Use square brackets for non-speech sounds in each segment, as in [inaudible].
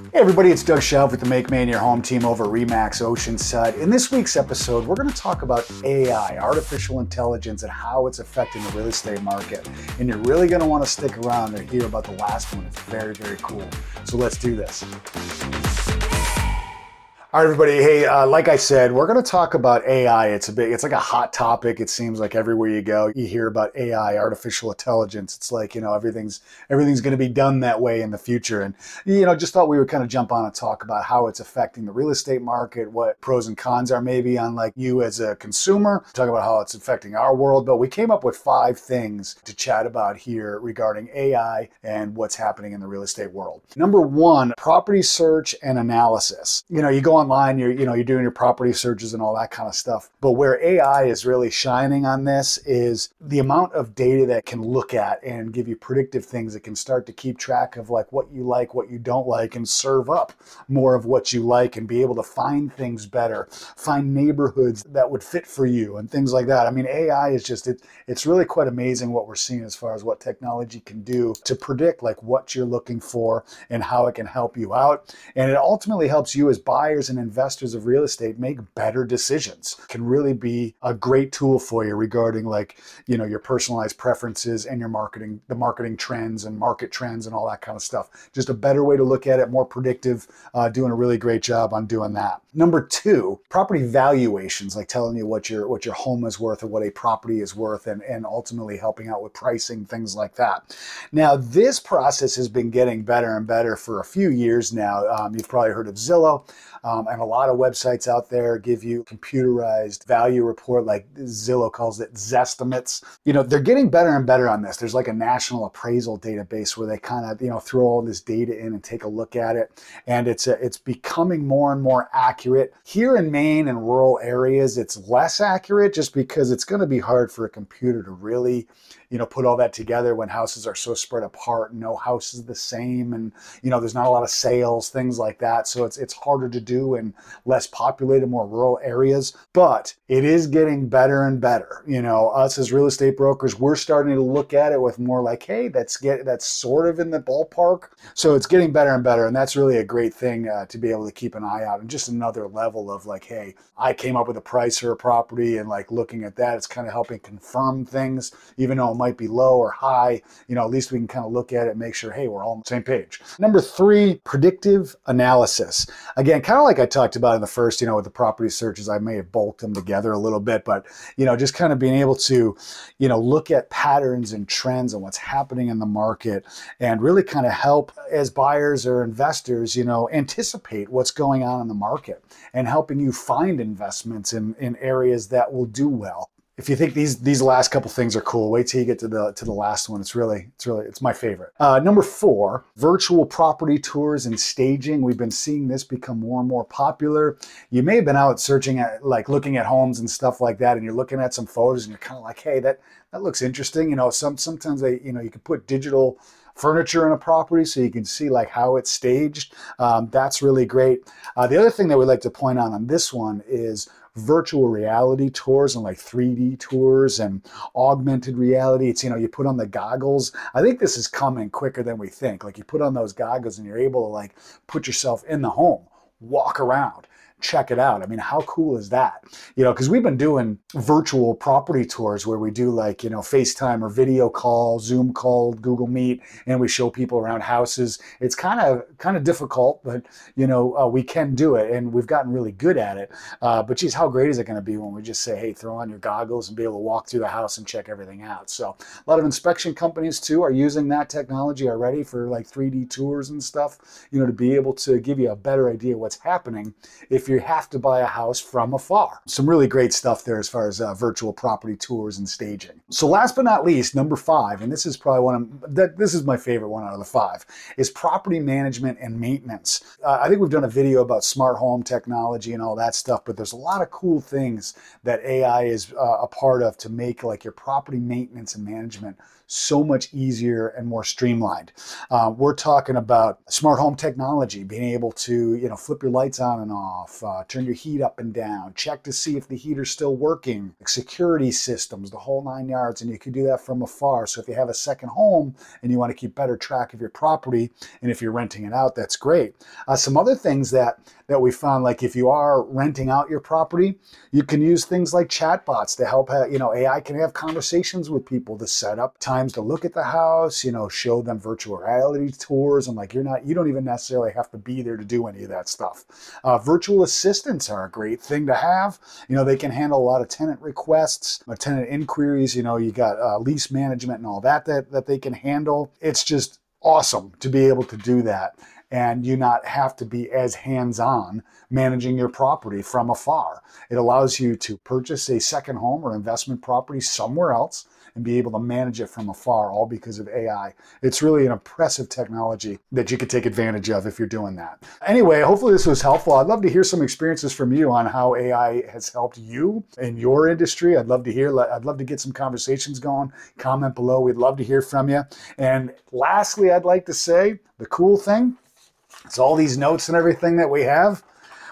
Hey everybody, it's Doug Shelf with the Make Maine Your Home team over Remax Oceanside. In this week's episode, we're going to talk about AI, artificial intelligence, and how it's affecting the real estate market. And you're really going to want to stick around to hear about the last one. It's very, very cool. So let's do this. All right, everybody. Hey, uh, like I said, we're going to talk about AI. It's a big, it's like a hot topic. It seems like everywhere you go, you hear about AI, artificial intelligence. It's like you know everything's everything's going to be done that way in the future. And you know, just thought we would kind of jump on and talk about how it's affecting the real estate market, what pros and cons are maybe on like you as a consumer. Talk about how it's affecting our world. But we came up with five things to chat about here regarding AI and what's happening in the real estate world. Number one, property search and analysis. You know, you go online, you're you know you're doing your property searches and all that kind of stuff. But where AI is really shining on this is the amount of data that can look at and give you predictive things that can start to keep track of like what you like, what you don't like, and serve up more of what you like and be able to find things better, find neighborhoods that would fit for you and things like that. I mean, AI is just it, it's really quite amazing what we're seeing as far as what technology can do to predict like what you're looking for and how it can help you out. And it ultimately helps you as buyers and investors of real estate make better decisions. Can really be a great tool for you regarding like, you know, your personalized preferences and your marketing, the marketing trends and market trends and all that kind of stuff. Just a better way to look at it, more predictive, uh, doing a really great job on doing that. Number two, property valuations, like telling you what your what your home is worth or what a property is worth and, and ultimately helping out with pricing, things like that. Now, this process has been getting better and better for a few years now. Um, you've probably heard of Zillow. Um, and a lot of websites out there give you computerized value report, like Zillow calls it Zestimates. You know, they're getting better and better on this. There's like a national appraisal database where they kind of, you know, throw all this data in and take a look at it. And it's a, it's becoming more and more accurate. Here in Maine and rural areas, it's less accurate just because it's going to be hard for a computer to really you know, put all that together when houses are so spread apart, no house is the same, and you know, there's not a lot of sales, things like that. So it's it's harder to in less populated, more rural areas. But it is getting better and better. You know, us as real estate brokers, we're starting to look at it with more like, hey, that's get that's sort of in the ballpark. So it's getting better and better, and that's really a great thing uh, to be able to keep an eye out. And just another level of like, hey, I came up with a price for a property, and like looking at that, it's kind of helping confirm things, even though it might be low or high, you know, at least we can kind of look at it and make sure, hey, we're all on the same page. Number three, predictive analysis. Again, kind of like I talked about in the first, you know, with the property searches, I may have bulked them together a little bit, but, you know, just kind of being able to, you know, look at patterns and trends and what's happening in the market and really kind of help as buyers or investors, you know, anticipate what's going on in the market and helping you find investments in, in areas that will do well if you think these these last couple things are cool, wait till you get to the to the last one. It's really it's really it's my favorite. Uh, number four, virtual property tours and staging. We've been seeing this become more and more popular. You may have been out searching at like looking at homes and stuff like that, and you're looking at some photos and you're kind of like, hey, that that looks interesting. You know, some sometimes they you know you can put digital furniture in a property so you can see like how it's staged. Um, that's really great. Uh, the other thing that we like to point out on this one is virtual reality tours and like 3D tours and augmented reality. It's, you know, you put on the goggles. I think this is coming quicker than we think. Like you put on those goggles and you're able to like put yourself in the home, walk around check it out. I mean, how cool is that? You know, because we've been doing virtual property tours where we do like, you know, FaceTime or video call, Zoom call, Google Meet, and we show people around houses. It's kind of kind of difficult, but you know, uh, we can do it, and we've gotten really good at it. Uh, but geez, how great is it going to be when we just say, hey, throw on your goggles and be able to walk through the house and check everything out? So a lot of inspection companies too are using that technology already for like 3D tours and stuff. You know, to be able to give you a better idea what's happening if you have to buy a house from afar. Some really great stuff there as far as uh, virtual property tours and staging. So last but not least, number five, and this is probably one of that this is my favorite one out of the five, is property management and maintenance. Uh, I think we've done a video about smart home technology and all that stuff, but there's a lot of cool things that AI is uh, a part of to make like your property maintenance and management so much easier and more streamlined. Uh, we're talking about smart home technology, being able to you know flip your lights on and off, uh, turn your heat up and down, check to see if the heater's still working, security systems, the whole nine yards, and you can do that from afar. So if you have a second home and you want to keep better track of your property, and if you're renting it out, that's great. Uh, some other things that that we found, like if you are renting out your property, you can use things like chatbots to help. You know, AI can have conversations with people to set up times to look at the house. You know, show them virtual reality tours, and like you're not, you don't even necessarily have to be there to do any of that stuff. Uh, virtual assistants are a great thing to have. You know, they can handle a lot of tenant requests, uh, tenant inquiries. You know, you got uh, lease management and all that that that they can handle. It's just awesome to be able to do that and you not have to be as hands-on managing your property from afar. It allows you to purchase a second home or investment property somewhere else and be able to manage it from afar, all because of AI. It's really an impressive technology that you could take advantage of if you're doing that. Anyway, hopefully this was helpful. I'd love to hear some experiences from you on how AI has helped you in your industry. I'd love to hear, I'd love to get some conversations going. Comment below. We'd love to hear from you. And lastly, I'd like to say the cool thing so all these notes and everything that we have,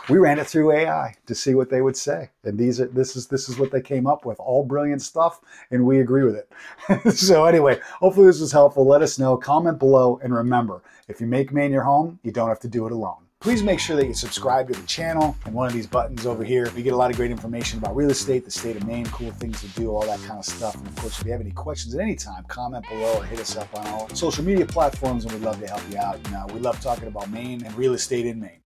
we ran it through AI to see what they would say. And these are this is this is what they came up with. All brilliant stuff, and we agree with it. [laughs] so anyway, hopefully this was helpful. Let us know, comment below, and remember, if you make Maine your home, you don't have to do it alone. Please make sure that you subscribe to the channel and one of these buttons over here. We get a lot of great information about real estate, the state of Maine, cool things to do, all that kind of stuff. And of course, if you have any questions at any time, comment below or hit us up on all social media platforms and we'd love to help you out. And uh, we love talking about Maine and real estate in Maine.